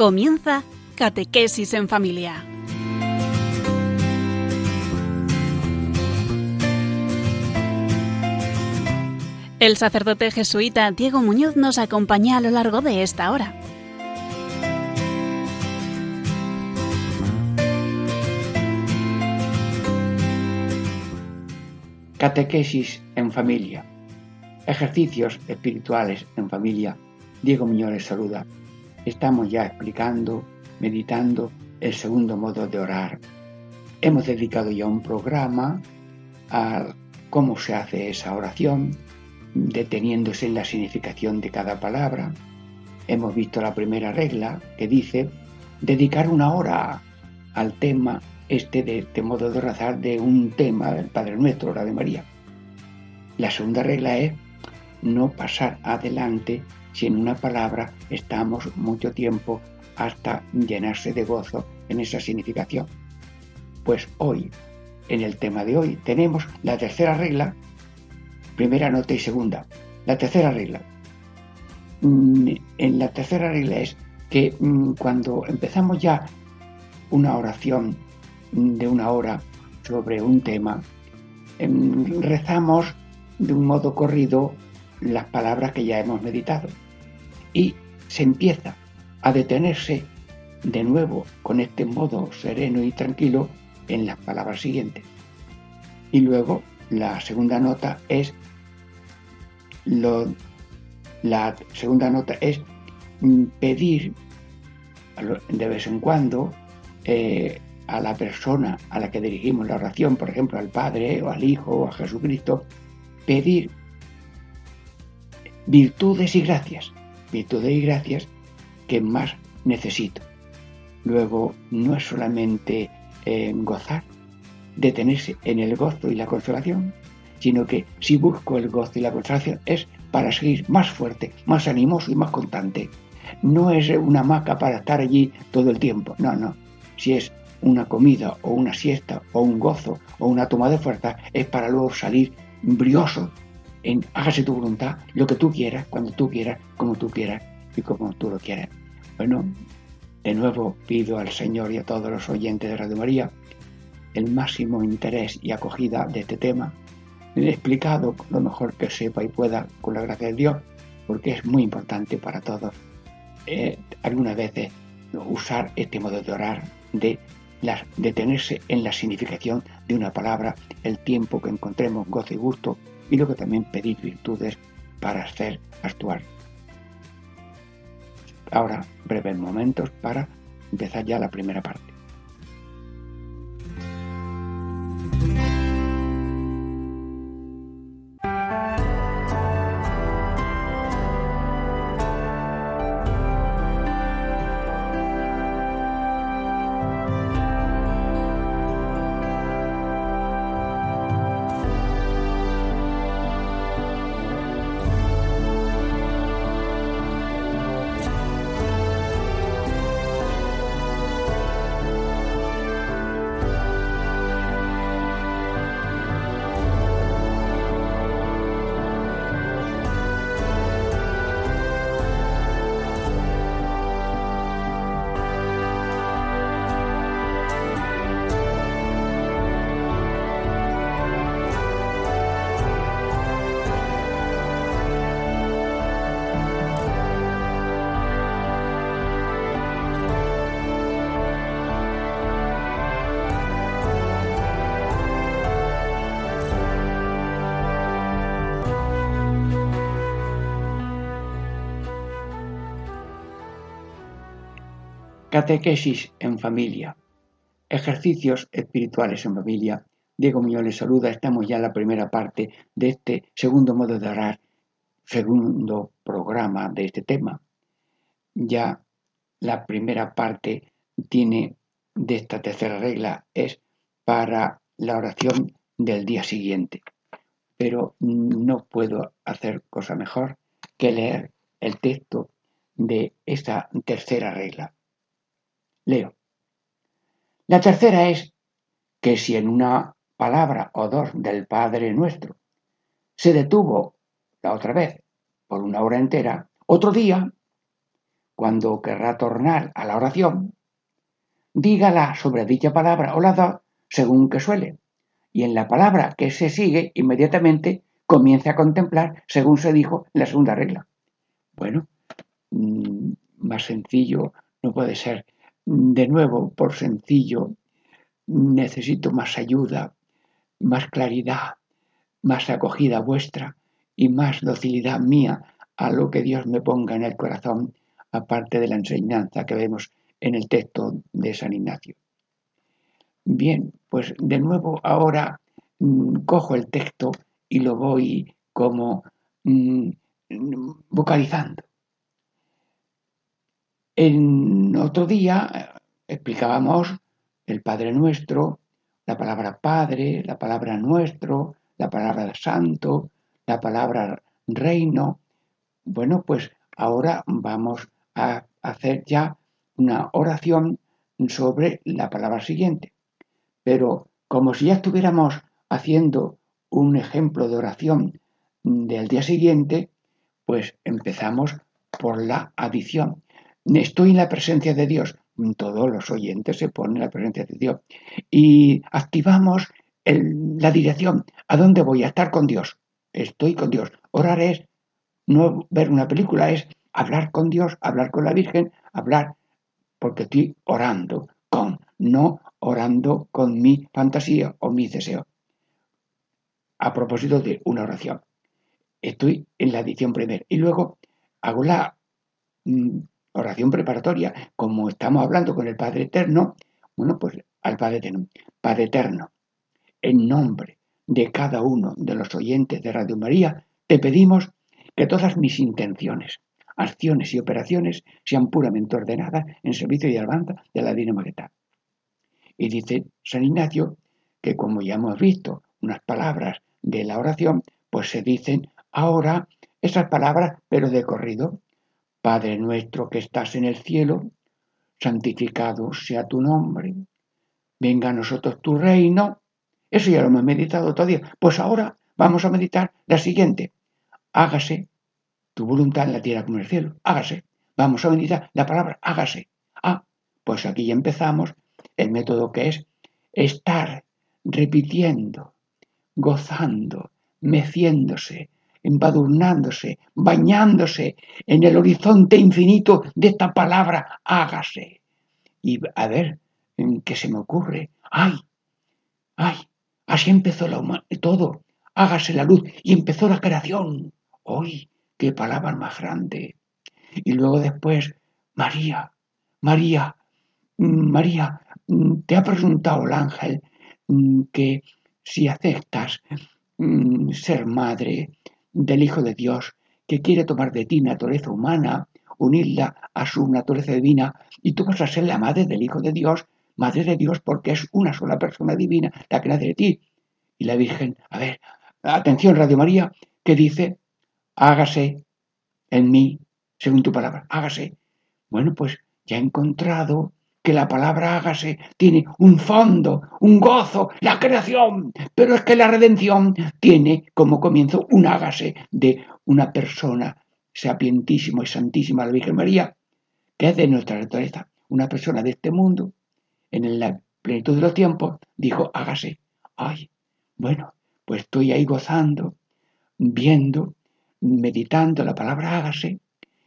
Comienza Catequesis en Familia. El sacerdote jesuita Diego Muñoz nos acompaña a lo largo de esta hora. Catequesis en familia. Ejercicios espirituales en familia. Diego Muñoz les saluda. Estamos ya explicando, meditando el segundo modo de orar. Hemos dedicado ya un programa a cómo se hace esa oración, deteniéndose en la significación de cada palabra. Hemos visto la primera regla que dice dedicar una hora al tema este de este modo de rezar de un tema del Padre Nuestro, la de María. La segunda regla es no pasar adelante si en una palabra estamos mucho tiempo hasta llenarse de gozo en esa significación. Pues hoy, en el tema de hoy, tenemos la tercera regla primera nota y segunda. La tercera regla. Mm, en la tercera regla es que mm, cuando empezamos ya una oración de una hora sobre un tema, em, rezamos de un modo corrido las palabras que ya hemos meditado y se empieza a detenerse de nuevo con este modo sereno y tranquilo en las palabras siguientes. Y luego la segunda nota es la segunda nota es pedir de vez en cuando eh, a la persona a la que dirigimos la oración, por ejemplo al Padre o al Hijo o a Jesucristo, pedir virtudes y gracias, virtudes y gracias que más necesito. Luego no es solamente eh, gozar, detenerse en el gozo y la consolación, sino que si busco el gozo y la consolación es para seguir más fuerte, más animoso y más constante. No es una hamaca para estar allí todo el tiempo, no, no. Si es una comida o una siesta o un gozo o una toma de fuerza, es para luego salir brioso en hágase tu voluntad, lo que tú quieras, cuando tú quieras, como tú quieras y como tú lo quieras. Bueno, de nuevo pido al Señor y a todos los oyentes de Radio María el máximo interés y acogida de este tema explicado lo mejor que sepa y pueda con la gracia de Dios, porque es muy importante para todos eh, algunas veces usar este modo de orar, de detenerse en la significación de una palabra, el tiempo que encontremos gozo y gusto, y luego también pedir virtudes para hacer actuar. Ahora, breves momentos para empezar ya la primera parte. Catequesis en familia. Ejercicios espirituales en familia. Diego Muñoz les saluda. Estamos ya en la primera parte de este segundo modo de orar, segundo programa de este tema. Ya la primera parte tiene de esta tercera regla es para la oración del día siguiente. Pero no puedo hacer cosa mejor que leer el texto de esta tercera regla. Leo. La tercera es que si en una palabra o dos del Padre nuestro se detuvo la otra vez por una hora entera, otro día, cuando querrá tornar a la oración, dígala sobre dicha palabra o las dos según que suele, y en la palabra que se sigue inmediatamente comience a contemplar según se dijo en la segunda regla. Bueno, mm, más sencillo no puede ser. De nuevo, por sencillo, necesito más ayuda, más claridad, más acogida vuestra y más docilidad mía a lo que Dios me ponga en el corazón, aparte de la enseñanza que vemos en el texto de San Ignacio. Bien, pues de nuevo ahora mm, cojo el texto y lo voy como mm, vocalizando. En otro día eh, explicábamos el Padre Nuestro, la palabra Padre, la palabra Nuestro, la palabra Santo, la palabra Reino. Bueno, pues ahora vamos a hacer ya una oración sobre la palabra siguiente. Pero como si ya estuviéramos haciendo un ejemplo de oración del día siguiente, pues empezamos por la adición. Estoy en la presencia de Dios. Todos los oyentes se ponen en la presencia de Dios. Y activamos la dirección. ¿A dónde voy? A estar con Dios. Estoy con Dios. Orar es no ver una película, es hablar con Dios, hablar con la Virgen, hablar porque estoy orando con, no orando con mi fantasía o mi deseo. A propósito de una oración. Estoy en la edición primera y luego hago la oración preparatoria, como estamos hablando con el Padre Eterno, bueno, pues al Padre Eterno. Padre Eterno, en nombre de cada uno de los oyentes de Radio María, te pedimos que todas mis intenciones, acciones y operaciones sean puramente ordenadas en servicio y alabanza de la Divina Majestad. Y dice San Ignacio que como ya hemos visto unas palabras de la oración, pues se dicen ahora esas palabras, pero de corrido. Padre nuestro que estás en el cielo, santificado sea tu nombre. Venga a nosotros tu reino. Eso ya lo hemos meditado todavía. Pues ahora vamos a meditar la siguiente. Hágase tu voluntad en la tierra como en el cielo. Hágase. Vamos a meditar la palabra hágase. Ah, pues aquí ya empezamos el método que es estar repitiendo, gozando, meciéndose, embadurnándose, bañándose en el horizonte infinito de esta palabra, hágase. Y a ver, ¿qué se me ocurre? ¡Ay! ¡Ay! Así empezó la todo. Hágase la luz y empezó la creación. ¡Uy! ¡Qué palabra más grande! Y luego después, María, María, mm, María, mm, te ha preguntado el ángel mm, que si aceptas ser madre del Hijo de Dios, que quiere tomar de ti naturaleza humana, unirla a su naturaleza divina, y tú vas a ser la madre del Hijo de Dios, madre de Dios porque es una sola persona divina la que nace de ti. Y la Virgen, a ver, atención Radio María, que dice, hágase en mí, según tu palabra, hágase. Bueno, pues ya he encontrado que la palabra hágase tiene un fondo, un gozo, la creación, pero es que la redención tiene como comienzo un hágase de una persona sapientísima y santísima, la Virgen María, que es de nuestra naturaleza, una persona de este mundo, en la plenitud de los tiempos, dijo hágase. Ay, bueno, pues estoy ahí gozando, viendo, meditando la palabra hágase,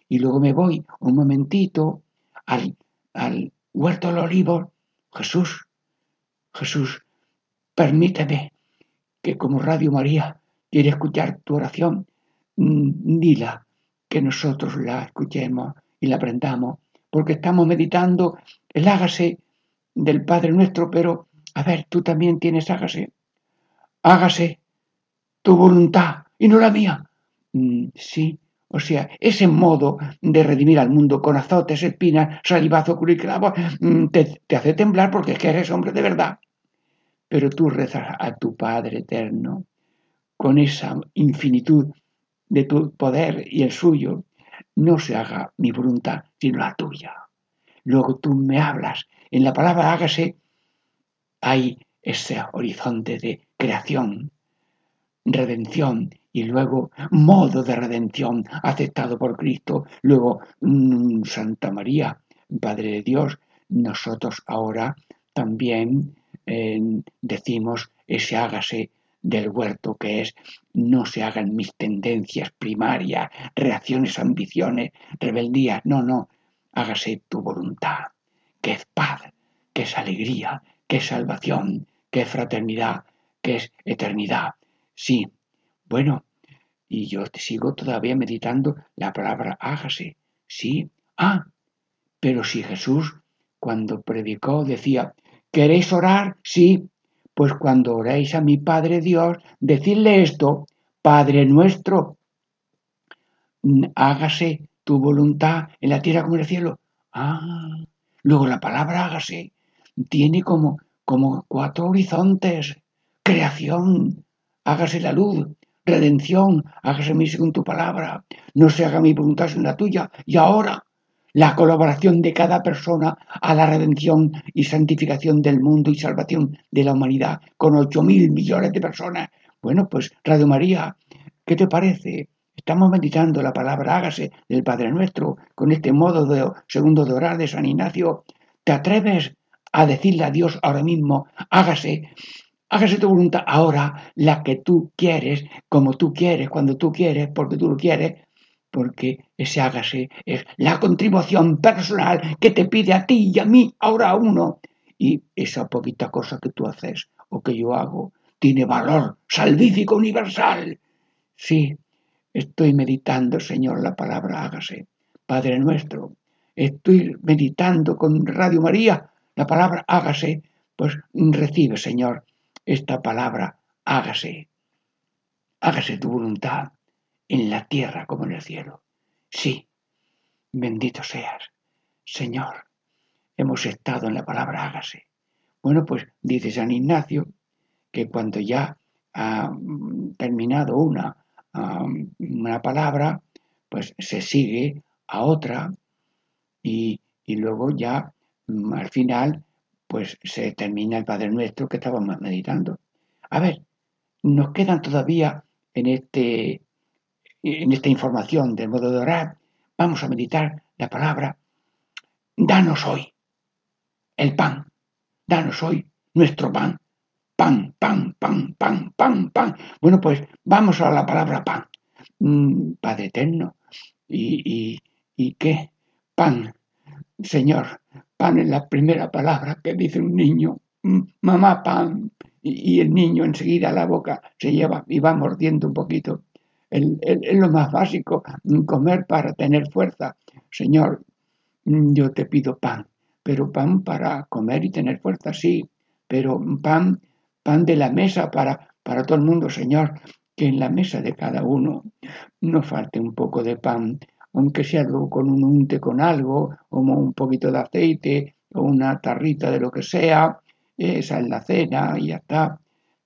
y luego me voy un momentito al, al huerto del olivo, Jesús, Jesús, permíteme que como Radio María quiere escuchar tu oración, mm, dila que nosotros la escuchemos y la aprendamos, porque estamos meditando el hágase del Padre nuestro, pero a ver, tú también tienes hágase, hágase tu voluntad y no la mía. Mm, sí, o sea, ese modo de redimir al mundo con azotes, espinas, salivazo, curiclavo, mm, te, te hace temblar porque es que eres hombre de verdad. Pero tú rezas a tu Padre eterno con esa infinitud de tu poder y el suyo. No se haga mi voluntad, sino la tuya. Luego tú me hablas. En la palabra hágase hay ese horizonte de creación, redención y luego modo de redención aceptado por Cristo, luego mm, Santa María, Padre de Dios, nosotros ahora también eh, decimos ese hágase del huerto que es no se hagan mis tendencias primarias, reacciones, ambiciones, rebeldías, no, no, hágase tu voluntad, que es paz, que es alegría, que es salvación, que es fraternidad, que es eternidad. Sí, bueno, y yo sigo todavía meditando la palabra hágase. Sí, ah, pero si Jesús cuando predicó decía, ¿queréis orar? Sí, pues cuando oréis a mi Padre Dios, decidle esto, Padre nuestro, hágase tu voluntad en la tierra como en el cielo. Ah, luego la palabra hágase tiene como, como cuatro horizontes. Creación, hágase la luz, redención, hágase mi según tu palabra, no se haga mi voluntad sino la tuya. Y ahora, la colaboración de cada persona a la redención y santificación del mundo y salvación de la humanidad con ocho mil millones de personas. Bueno, pues Radio María, ¿qué te parece? Estamos meditando la palabra hágase del Padre Nuestro con este modo de segundo de orar de San Ignacio. ¿Te atreves a decirle a Dios ahora mismo, hágase, hágase tu voluntad ahora, la que tú quieres, como tú quieres, cuando tú quieres, porque tú lo quieres, porque ese hágase es la contribución personal que te pide a ti y a mí, ahora a uno. Y esa poquita cosa que tú haces o que yo hago tiene valor salvífico universal. Sí, estoy meditando, Señor, la palabra hágase. Padre nuestro, estoy meditando con Radio María la palabra hágase, pues recibe, Señor, esta palabra hágase. Hágase tu voluntad en la tierra como en el cielo. Sí, bendito seas, Señor. Hemos estado en la palabra hágase. Bueno, pues dice San Ignacio que cuando ya ha terminado una, una palabra, pues se sigue a otra y, y luego ya mm, al final pues se termina el Padre Nuestro que estábamos meditando. A ver, nos quedan todavía en este en esta información del modo de orar, vamos a meditar la palabra, danos hoy el pan, danos hoy nuestro pan, pan, pan, pan, pan, pan, pan. Bueno, pues vamos a la palabra pan, mm, Padre eterno, y, y, qué, pan, Señor, pan es la primera palabra que dice un niño, mm, mamá pan, y, el niño enseguida la boca se lleva y va mordiendo un poquito. Es lo más básico, comer para tener fuerza. Señor, yo te pido pan, pero pan para comer y tener fuerza, sí, pero pan, pan de la mesa para, para todo el mundo, Señor, que en la mesa de cada uno no falte un poco de pan, aunque sea con un unte con algo, como un poquito de aceite o una tarrita de lo que sea, esa es la cena y ya está.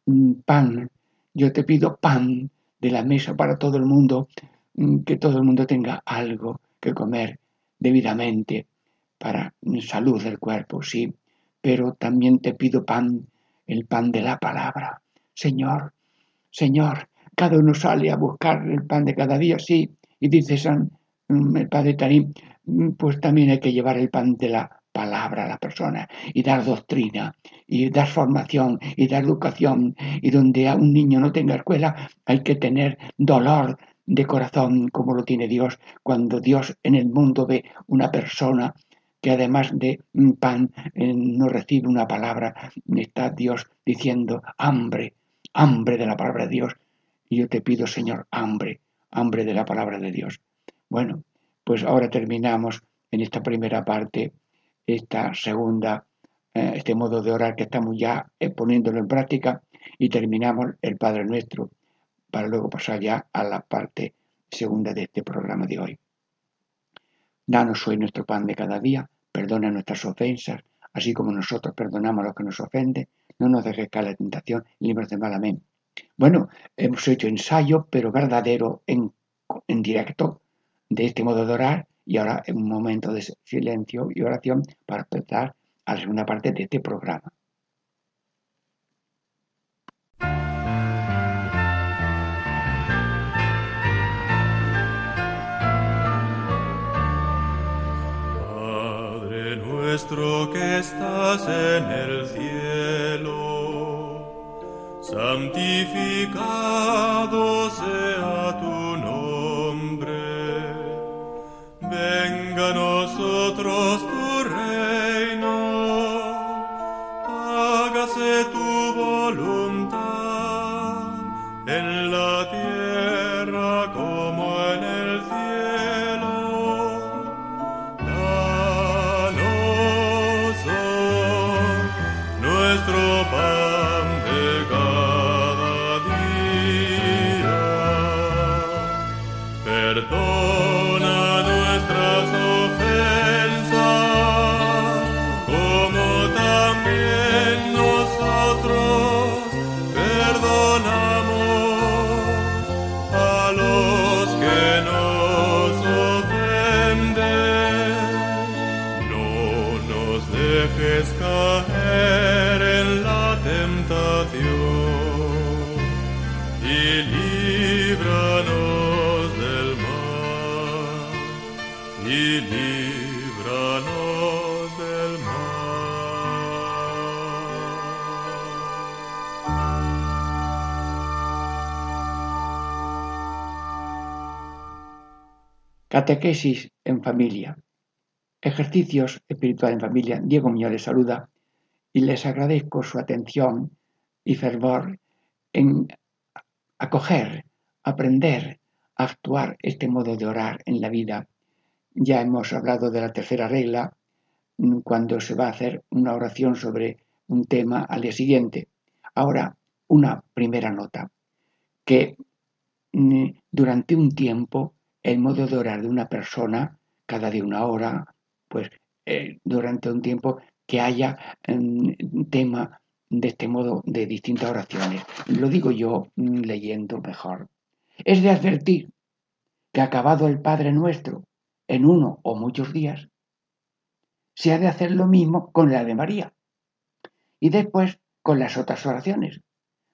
Mm, pan, yo te pido pan, de la mesa para todo el mundo, mm, que todo el mundo tenga algo que comer debidamente para salud del cuerpo, sí, pero también te pido pan, el pan de la palabra. Señor, Señor, cada uno sale a buscar el pan de cada día, sí, y dice San el Padre Tarim, mm, pues también hay que llevar el pan de la palabra a la persona y dar doctrina y dar formación y dar educación y donde a un niño no tenga escuela hay que tener dolor de corazón como lo tiene Dios cuando Dios en el mundo ve una persona que además de pan eh, no recibe una palabra, está Dios diciendo hambre, hambre de la palabra de Dios. Y yo te pido, Señor, hambre, hambre de la palabra de Dios. Bueno, pues ahora terminamos en esta primera parte esta segunda, eh, este modo de orar que estamos ya eh, poniéndolo en práctica y terminamos el Padre Nuestro para luego pasar ya a la parte segunda de este programa de hoy. Danos hoy nuestro pan de cada día, perdona nuestras ofensas, así como nosotros perdonamos a los que nos ofenden, no nos dejes caer la tentación y de mal. Amén. Bueno, hemos hecho ensayo, pero verdadero en, en directo de este modo de orar y ahora un momento de silencio y oración para empezar a la segunda parte de este programa. Padre nuestro que estás en el cielo, santificado sea Catequesis en familia. Ejercicios espirituales en familia. Diego Muñoz les saluda y les agradezco su atención y fervor en acoger, aprender, actuar este modo de orar en la vida. Ya hemos hablado de la tercera regla mm, cuando se va a hacer una oración sobre un tema al día siguiente. Ahora, una primera nota, que mm, durante un tiempo el modo de orar de una persona, cada día una hora, pues eh, durante un tiempo que haya un tema de este modo de distintas oraciones. Lo digo yo mm, leyendo mejor. Es de advertir que acabado el Padre nuestro en uno o muchos días, se ha de hacer lo mismo con la de María y después con las otras oraciones,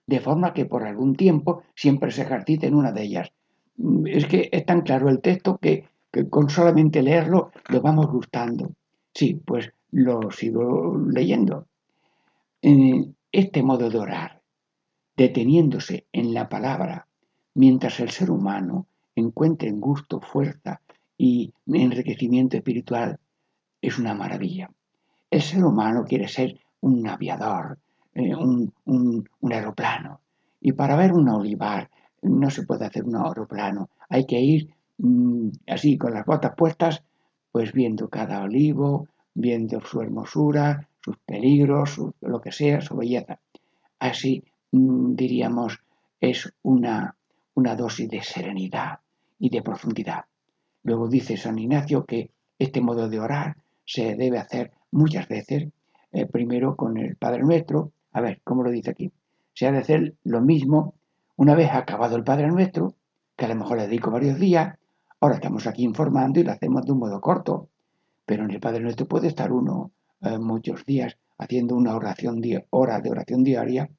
de forma que por algún tiempo siempre se ejercite en una de ellas. Es que es tan claro el texto que, que con solamente leerlo lo vamos gustando. Sí, pues lo sigo leyendo. Eh, Este modo de orar, deteniéndose en la palabra, mientras el ser humano encuentre en gusto, fuerza y enriquecimiento espiritual, es una maravilla. El ser humano quiere ser un aviador, eh, un, un- un aeroplano. Y para ver un olivar no se puede hacer un aeroplano. Hay que ir mm, así con las botas puestas, pues viendo cada olivo, viendo su hermosura, sus peligros, lo que sea, su belleza. Así mm, diríamos, es una, una dosis de serenidad y de profundidad. Luego dice San Ignacio que este modo de orar se debe hacer muchas veces, eh, primero con el Padre Nuestro. A ver, ¿cómo lo dice aquí? Se ha de hacer lo mismo una vez acabado el Padre Nuestro, que a lo mejor le dedico varios días. Ahora estamos aquí informando y lo hacemos de un modo corto, pero en el Padre Nuestro puede estar uno eh, muchos días haciendo una oración, di- hora de oración diaria,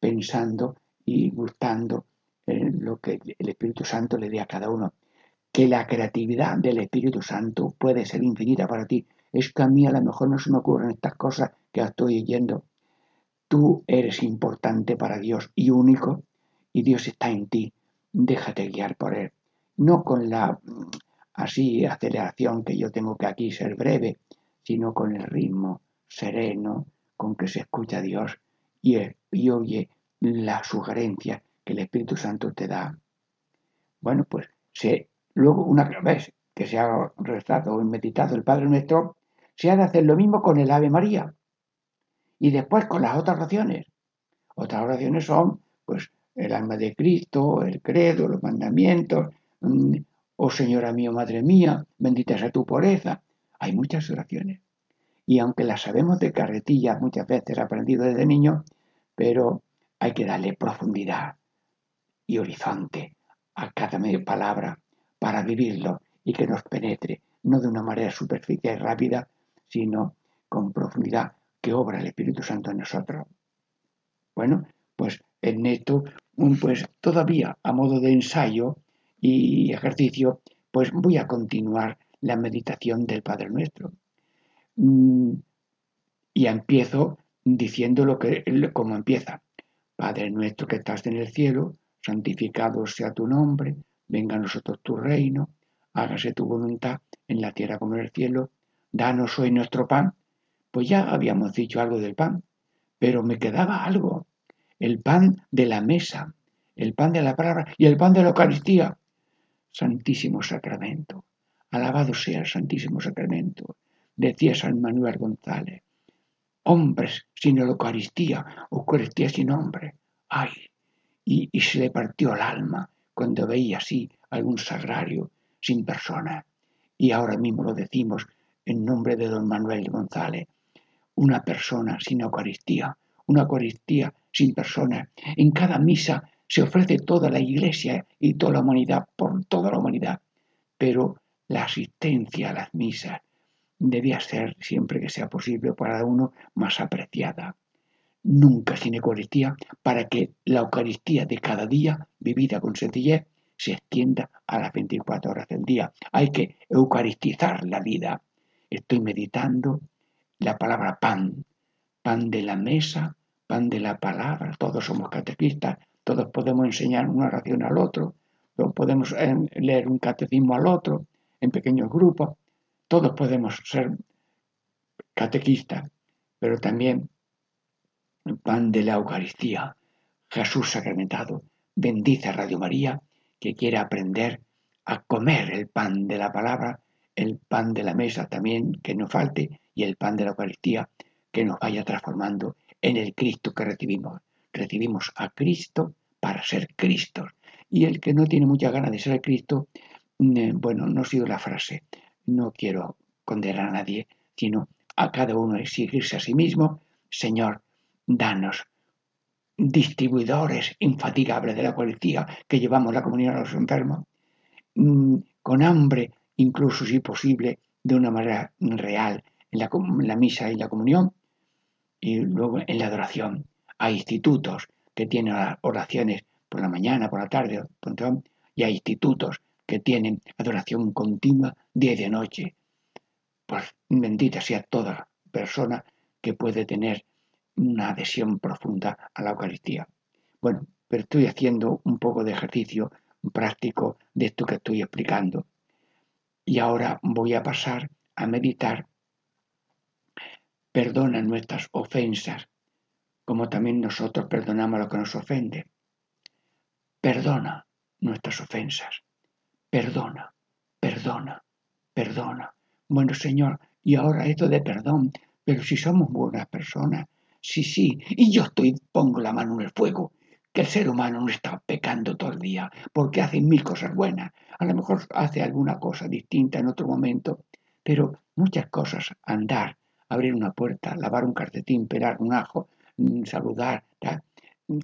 pensando y gustando en lo que el Espíritu Santo le dé a cada uno que la creatividad del Espíritu Santo puede ser infinita para ti. Es que a mí a lo mejor no se me ocurren estas cosas que estoy oyendo. Tú eres importante para Dios y único, y Dios está en ti. Déjate guiar por Él. No con la mm, así aceleración que yo tengo que aquí ser breve, sino con el ritmo sereno con que se escucha Dios y, y oye la sugerencia que el Espíritu Santo te da. Bueno, pues luego una vez que se ha rezado o meditado el Padre Nuestro, se ha de hacer lo mismo con el Ave María y después con las otras oraciones. Otras oraciones son, pues, el alma de Cristo, el credo, los mandamientos, mm, oh Señora mío, Madre mía, bendita sea tu pureza. Hay muchas oraciones. Y aunque las sabemos de carretilla, muchas veces aprendido desde niño, pero hay que darle profundidad y horizonte a cada media palabra para vivirlo y que nos penetre, no de una manera superficial y rápida, sino con profundidad que obra el Espíritu Santo en nosotros. Bueno, pues en esto, pues todavía a modo de ensayo y ejercicio, pues voy a continuar la meditación del Padre Nuestro. mm, y empiezo diciendo lo que, como empieza. Padre nuestro que estás en el cielo, santificado sea tu nombre, venga a nosotros tu reino, hágase tu voluntad en la tierra como en el cielo, danos hoy nuestro pan. Pues ya habíamos dicho algo del pan, pero me quedaba algo, el pan de la mesa, el pan de la palabra y el pan de la Eucaristía. Santísimo Sacramento, alabado sea el Santísimo Sacramento, decía San Manuel González. Hombres sin la Eucaristía, Eucaristía sin hombre. ¡Ay! Y, y se le partió el alma cuando veía así algún sagrario sin persona. Y ahora mismo lo decimos en nombre de don Manuel González. Una persona sin Eucaristía, una Eucaristía sin persona. En cada misa se ofrece toda la iglesia y toda la humanidad por toda la humanidad. Pero la asistencia a las misas debía ser, siempre que sea posible para uno, más apreciada. Nunca sin Eucaristía, para que la Eucaristía de cada día, vivida con sencillez, se extienda a las 24 horas del día. Hay que eucaristizar la vida. Estoy meditando la palabra pan, pan de la mesa, pan de la palabra. Todos somos catequistas, todos podemos enseñar una oración al otro, todos podemos eh, leer un catecismo al otro en pequeños grupos, todos podemos ser catequistas, pero también pan de la Eucaristía, Jesús sacramentado. Bendice a Radio María que quiere aprender a comer el pan de la palabra, el pan de la mesa también que no falte y el pan de la Eucaristía que nos vaya transformando en el Cristo que recibimos. Recibimos a Cristo para ser Cristo. Y el que no tiene mucha ganas de ser Cristo, mm, eh, bueno, no sido la frase, no quiero condenar a nadie, sino a cada uno exigirse a sí mismo, Señor, danos distribuidores infatigables de la policía que llevamos la comunión a los enfermos, mm, con hambre, incluso si posible, de una manera real en la, en la misa y la comunión, y luego en la adoración. Hay institutos que tienen oraciones por la mañana, por la tarde, y hay institutos que tienen adoración continua día y de noche. Pues bendita sea toda persona que puede tener una adhesión profunda a la Eucaristía. Bueno, pero estoy haciendo un poco de ejercicio práctico de esto que estoy explicando. Y ahora voy a pasar a meditar. Perdona nuestras ofensas, como también nosotros perdonamos a lo que nos ofende. Perdona nuestras ofensas. Perdona, perdona, perdona. Bueno, Señor, y ahora esto de perdón, pero si somos buenas personas, Sí, sí, y yo estoy, pongo la mano en el fuego, que el ser humano no está pecando todo el día, porque hace mil cosas buenas. A lo mejor hace alguna cosa distinta en otro momento, pero muchas cosas, andar, abrir una puerta, lavar un calcetín, pelar un ajo, mm, saludar,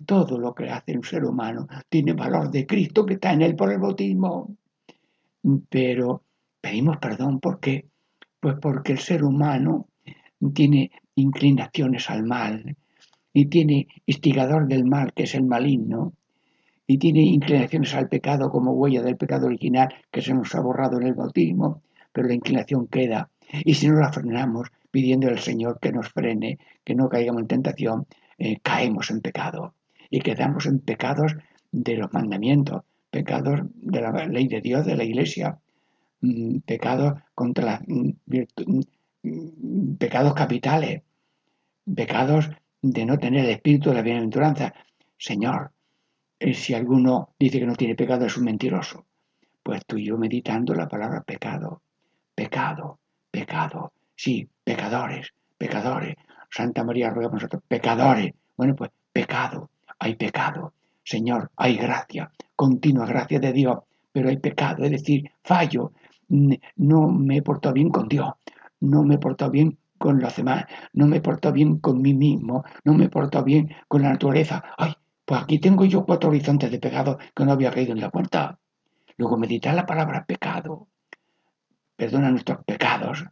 todo lo que hace un ser humano tiene valor de Cristo que está en él por el bautismo. Pero pedimos perdón porque, pues porque el ser humano tiene inclinaciones al mal y tiene instigador del mal, que es el maligno, y tiene inclinaciones al pecado como huella del pecado original que se nos ha borrado en el bautismo, pero la inclinación queda. Y si no la frenamos pidiendo al Señor que nos frene, que no caigamos en tentación, eh, caemos en pecado y quedamos en pecados de los mandamientos, pecados de la ley de Dios, de la Iglesia, mm, pecados contra la mm, mm, pecados capitales, pecados de no tener el espíritu de la bienaventuranza. Señor, eh, si alguno dice que no tiene pecado es un mentiroso. Pues tú y yo meditando la palabra pecado, pecado, pecado. Sí, pecadores, pecadores. Santa María ruega por nosotros, pecadores. Bueno, pues pecado, hay pecado. Señor, hay gracia, continua gracia de Dios, pero hay pecado, es decir, fallo. No me he portado bien con Dios, no me he portado bien con los demás, no me porto bien con mí mismo, no me porto bien con la naturaleza. Ay, pues aquí tengo yo cuatro horizontes de pecado que no había caído en la cuenta. Luego meditar la palabra pecado. Perdona nuestros pecados.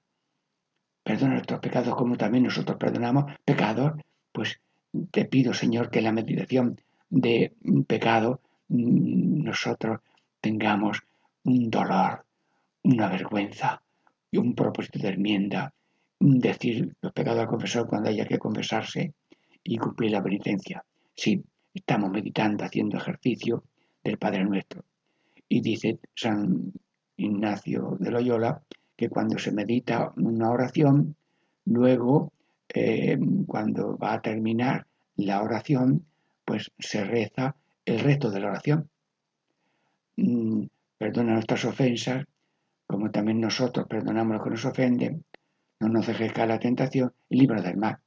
Perdona nuestros pecados como también nosotros perdonamos pecados. Pues te pido, Señor, que en la meditación de pecado mm, nosotros tengamos un dolor, una vergüenza y un propósito de enmienda decir los pecados al confesor cuando haya que confesarse y cumplir la penitencia. Sí, estamos meditando, haciendo ejercicio del Padre Nuestro. Y dice San Ignacio de Loyola que cuando se medita una oración, luego, eh, cuando va a terminar la oración, pues se reza el resto de la oración. Mm, perdona nuestras ofensas, como también nosotros perdonamos a los que nos ofenden, no nos dejes caer la tentación y libra del mal.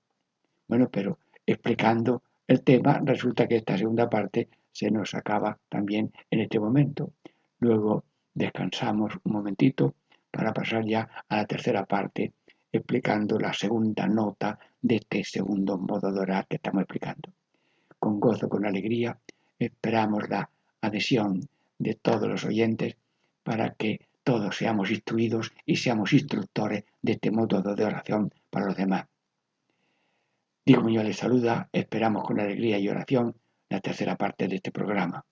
Bueno, pero explicando el tema, resulta que esta segunda parte se nos acaba también en este momento. Luego descansamos un momentito para pasar ya a la tercera parte, explicando la segunda nota de este segundo modo de orar que estamos explicando. Con gozo, con alegría, esperamos la adhesión de todos los oyentes para que todos seamos instruidos y seamos instructores de este modo de oración para los demás. Diego Muñoz les saluda, esperamos con alegría y oración la tercera parte de este programa.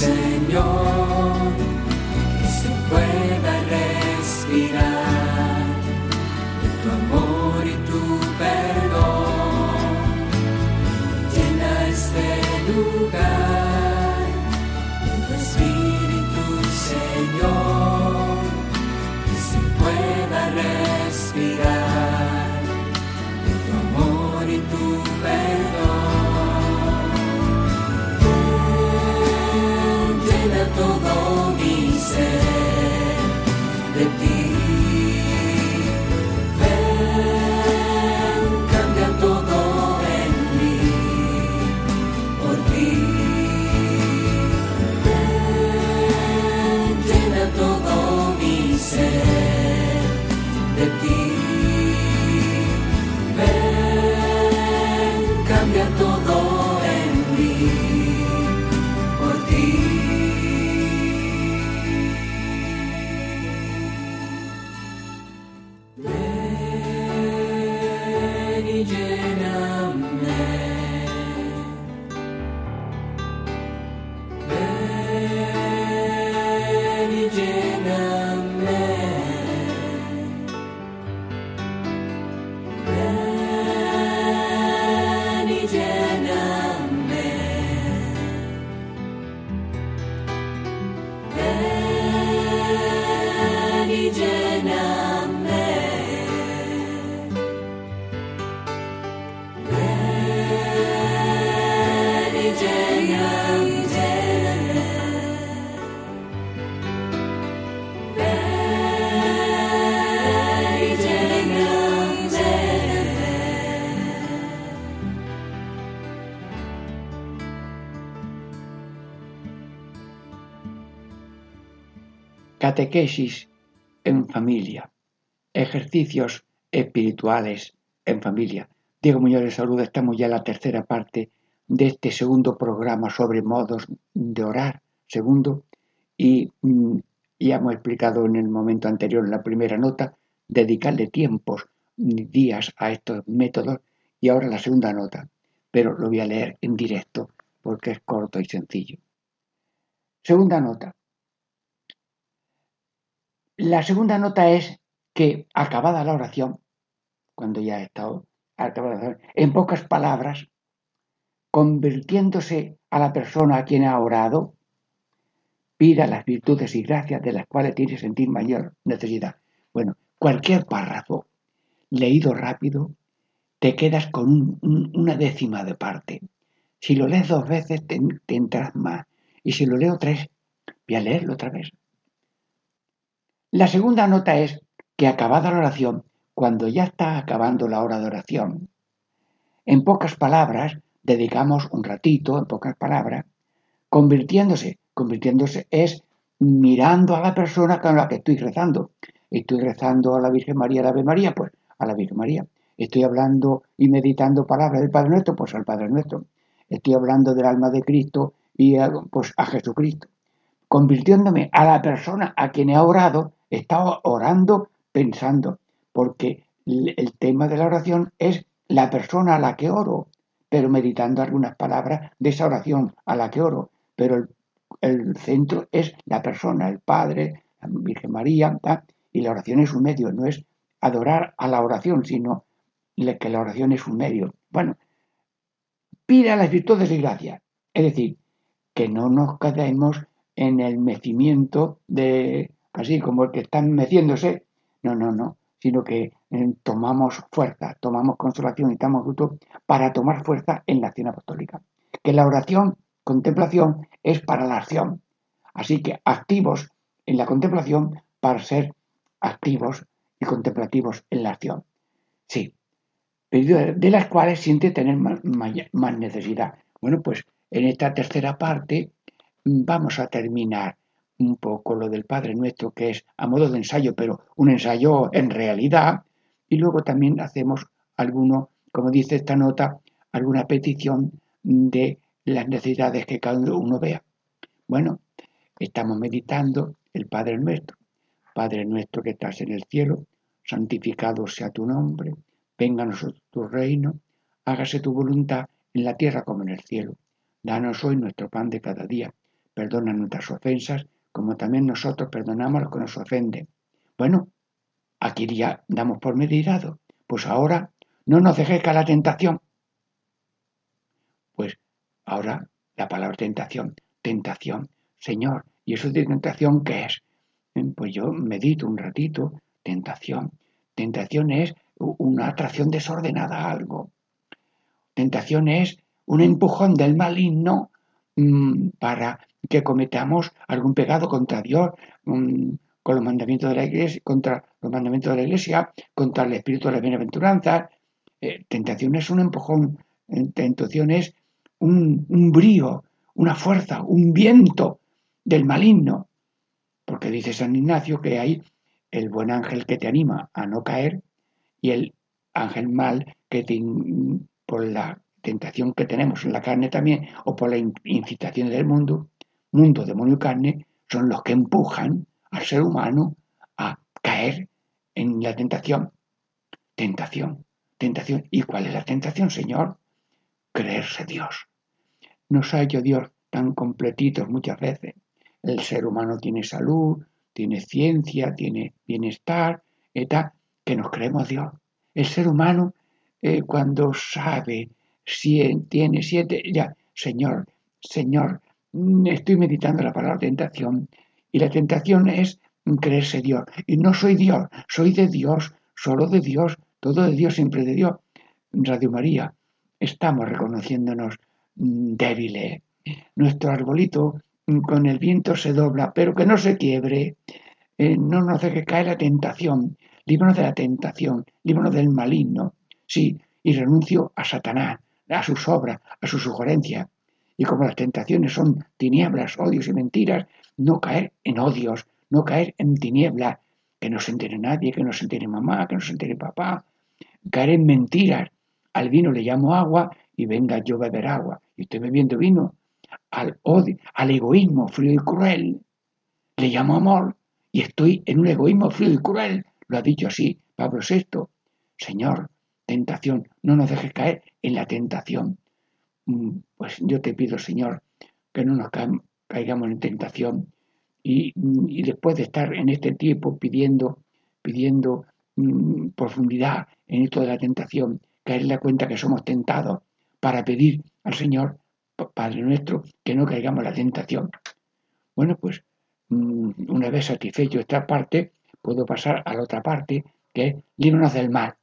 Señor, que se pueda respirar de tu amor y tu perdón. Llena este lugar. Catequesis en familia, ejercicios espirituales en familia. Diego Muñoz de Salud, estamos ya en la tercera parte de este segundo programa sobre modos de orar, segundo, y mm, ya hemos explicado en el momento anterior, en la primera nota, dedicarle tiempos, días a estos métodos, y ahora la segunda nota, pero lo voy a leer en directo porque es corto y sencillo. Segunda nota. La segunda nota es que acabada la oración, cuando ya ha estado en pocas palabras, convirtiéndose a la persona a quien ha orado, pida las virtudes y gracias de las cuales tiene sentir mayor necesidad. Bueno, cualquier párrafo leído rápido, te quedas con una décima de parte. Si lo lees dos veces, te, entras más. Y si lo leo tres, voy a leerlo otra vez. La segunda nota es que acabada la oración, cuando ya está acabando la hora de oración, en pocas palabras, dedicamos un ratito, en pocas palabras, convirtiéndose, convirtiéndose es mirando a la persona con la que estoy rezando. Estoy rezando a la Virgen María, a la Ave María, pues a la Virgen María. Estoy hablando y meditando palabras del Padre Nuestro, pues al Padre Nuestro. Estoy hablando del alma de Cristo y pues a Jesucristo. Convirtiéndome a la persona a quien he orado, estaba orando pensando, porque el tema de la oración es la persona a la que oro, pero meditando algunas palabras de esa oración a la que oro. Pero el, el centro es la persona, el Padre, la Virgen María, y la oración es un medio, no es adorar a la oración, sino que la oración es un medio. Bueno, pida las virtudes de gracia, es decir, que no nos quedemos en el mecimiento de, así como el que está meciéndose, no, no, no, sino que eh, tomamos fuerza, tomamos consolación y estamos fruto para tomar fuerza en la acción apostólica. Que la oración, contemplación, es para la acción. Así que activos en la contemplación para ser activos y contemplativos en la acción. Sí, de las cuales siente tener más, necesidad. Bueno, pues en esta tercera parte mm, vamos a terminar un poco lo del Padre Nuestro, que es a modo de ensayo, pero un ensayo en realidad, y luego también hacemos alguno, como dice esta nota, alguna petición de las necesidades que cada uno vea. Bueno, estamos meditando el Padre Nuestro. Padre nuestro que estás en el cielo, santificado sea tu nombre, venga a nosotros tu reino, hágase tu voluntad en la tierra como en el cielo. Danos hoy nuestro pan de cada día, perdona nuestras ofensas, como también nosotros perdonamos a los que nos ofenden. Bueno, aquí ya damos por meditado. Pues ahora no nos dejes caer la tentación. Pues ahora la palabra tentación, tentación, Señor, ¿y eso de tentación qué es? Pues yo medito un ratito, tentación. Tentación es una atracción desordenada a algo. Tentación es un empujón del maligno mm, para que cometamos algún pecado contra Dios, mm, con los mandamientos de la iglesia, contra los mandamientos de la iglesia, contra el espíritu de la bienaventuranza. Eh, tentación es un empujón, tentación es un, un brío, una fuerza, un viento del maligno. Porque dice San Ignacio que hay el buen ángel que te anima a no caer y el ángel mal que te, por la tentación que tenemos en la carne también o por la incitación del mundo, mundo, demonio y carne, son los que empujan al ser humano a caer en la tentación. Tentación, tentación. ¿Y cuál es la tentación, Señor? Creerse Dios. Nos ha hecho Dios tan completitos muchas veces. El ser humano tiene salud, tiene ciencia, tiene bienestar, eta, que nos creemos Dios. El ser humano, eh, cuando sabe, si tiene siete, ya, Señor, Señor, estoy meditando la palabra tentación, y la tentación es creerse Dios. Y no soy Dios, soy de Dios, solo de Dios, todo de Dios, siempre de Dios. Radio María, estamos reconociéndonos mm, débiles. Nuestro arbolito con el viento se dobla, pero que no se quiebre, eh, no nos deje caer la tentación, líbranos de la tentación, líbranos del maligno, sí, y renuncio a Satanás, a sus obras, a su sugerencia. Y como las tentaciones son tinieblas, odios y mentiras, no caer en odios, no caer en tinieblas, que no se entere nadie, que no se entere mamá, que no se entere papá, caer en mentiras. Al vino le llamo agua y venga yo a beber agua. Y estoy bebiendo vino. Al odio, al egoísmo frío y cruel, le llamo amor y estoy en un egoísmo frío y cruel. Lo ha dicho así Pablo VI. Señor, tentación, no nos dejes caer en la tentación. Mm, pues yo te pido, Señor, que no nos caigamos en tentación y, y después de estar en este tiempo pidiendo, pidiendo mm, profundidad en esto de la tentación, caer en la cuenta que somos tentados para pedir al Señor, Padre nuestro, que no caigamos en la tentación. Bueno, pues mm, una vez satisfecho esta parte, puedo pasar a la otra parte, que es líbranos del mal.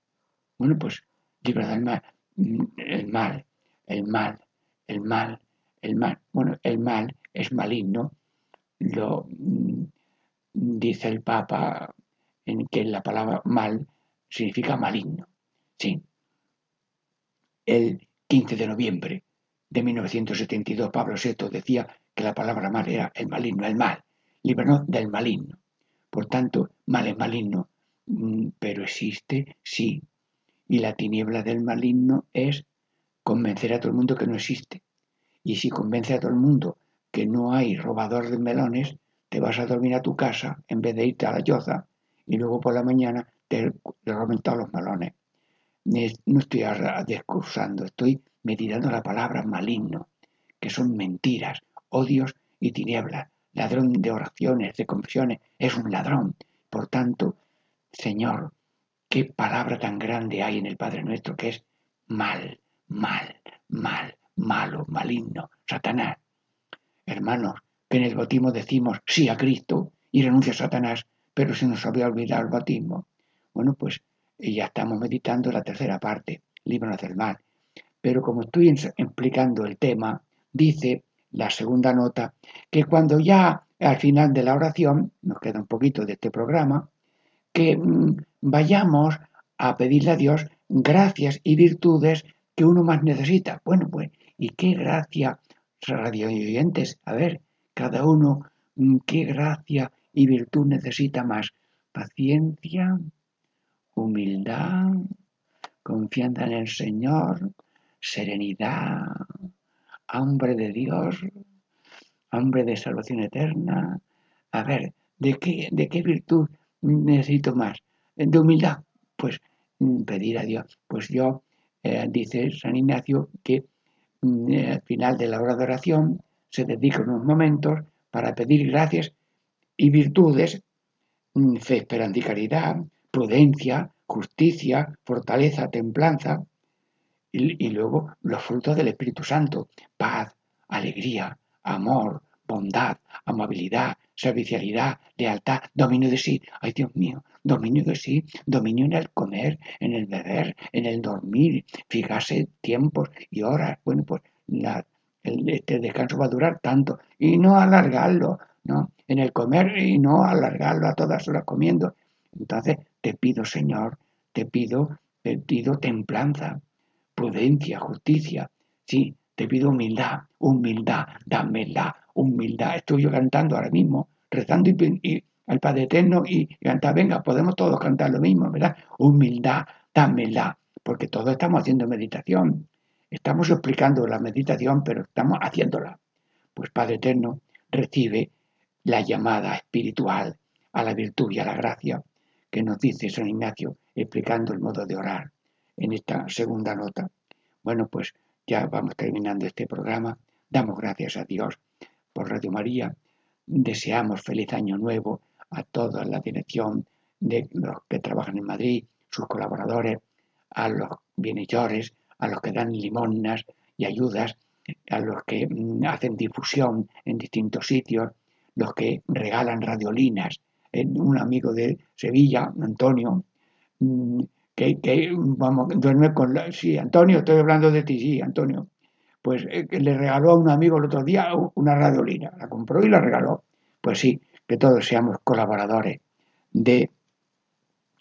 Bueno, pues líbranos del mal, mm, el mal, el mal, el mal, el mal. Bueno, el mal es maligno, lo mm, dice el Papa en que la palabra mal significa maligno. Sí. El 15 de noviembre de 1972, Pablo VI decía que la palabra mal era el maligno, el mal. Líbranos del maligno. Por tanto, mal es maligno, mm, pero existe, sí. Y la tiniebla del maligno es convencer a todo el mundo que no existe. Y si convence a todo el mundo que no hay robador de melones, te vas a dormir a tu casa en vez de irte a la yoza y luego por la mañana te, roben todos los melones. No estoy discursando, estoy meditando la palabra maligno, que son mentiras, odios y tinieblas. Ladrón de oraciones, de confesiones, es un ladrón. Por tanto, Señor, qué palabra tan grande hay en el Padre nuestro que es mal, mal, mal, malo, maligno, Satanás. Hermanos, que en el bautismo decimos sí a Cristo y renuncia a Satanás, pero se nos había olvidado el bautismo. Bueno, pues ya estamos meditando la tercera parte, líbranos del mal. Pero como estoy explicando el tema, dice la segunda nota que cuando ya al final de la oración, nos queda un poquito de este programa, que mm, vayamos a pedirle a Dios gracias y virtudes que uno más necesita. Bueno, pues, ¿y qué gracia, radio oyentes? A ver, cada uno, mm, ¿qué gracia y virtud necesita más? Paciencia, humildad, confianza en el Señor, serenidad, hambre de Dios, hambre de salvación eterna. A ver, ¿de qué, de qué virtud necesito más? De humildad, pues mm, pedir a Dios. Pues yo eh, dice San Ignacio que mm, eh, al final de la hora de oración se dedica unos momentos para pedir gracias y virtudes, mm, fe, esperanza y caridad, prudencia, justicia, fortaleza, templanza, y, luego los frutos del Espíritu Santo, paz, alegría, amor, bondad, amabilidad, servicialidad, lealtad, dominio de sí. Ay, Dios mío, dominio de sí, dominio en el comer, en el beber, en el dormir, fijarse tiempos y horas. Bueno, pues este descanso va a durar tanto y no alargarlo, ¿no? En el comer y no alargarlo a todas horas comiendo. Entonces, te pido, Señor, te pido, te pido templanza, prudencia, justicia. Sí, te pido humildad, humildad, dámela, humildad. Estoy yo cantando ahora mismo, rezando y, al Padre Eterno y, cantar, venga, podemos todos cantar lo mismo, ¿verdad? Humildad, dámela, porque todos estamos haciendo meditación. Estamos explicando la meditación, pero estamos haciéndola. Pues Padre Eterno recibe la llamada espiritual a la virtud y a la gracia que nos dice San Ignacio explicando el modo de orar en esta segunda nota. Bueno, pues ya vamos terminando este programa. Damos gracias a Dios por Radio María. Deseamos feliz año nuevo a toda la dirección de los que trabajan en Madrid, sus colaboradores, a los bienhechores, a los que dan limonas y ayudas, a los que mm, hacen difusión en distintos sitios, los que regalan radiolinas. Un amigo de Sevilla, Antonio, mm, que, vamos, duerme con la... Sí, Antonio, estoy hablando de ti, sí, Antonio. Pues eh, le regaló a un amigo el otro día una radiolina, la compró y la regaló. Pues sí, que todos seamos colaboradores de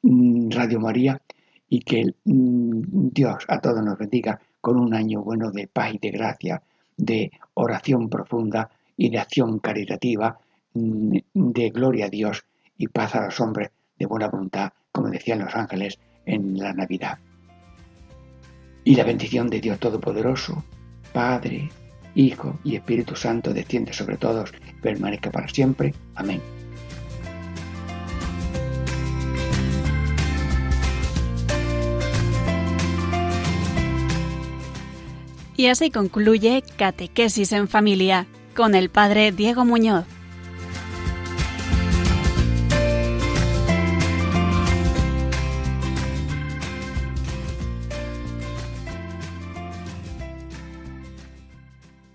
mm, Radio María y que mm, Dios a todos nos bendiga con un año bueno de paz y de gracia, de oración profunda y de acción caritativa de gloria a Dios y paz a los hombres de buena voluntad, como decían los ángeles en la Navidad. Y la bendición de Dios Todopoderoso, Padre, Hijo y Espíritu Santo desciende sobre todos permanezca para siempre. Amén. Y así concluye Catequesis en Familia con el Padre Diego Muñoz.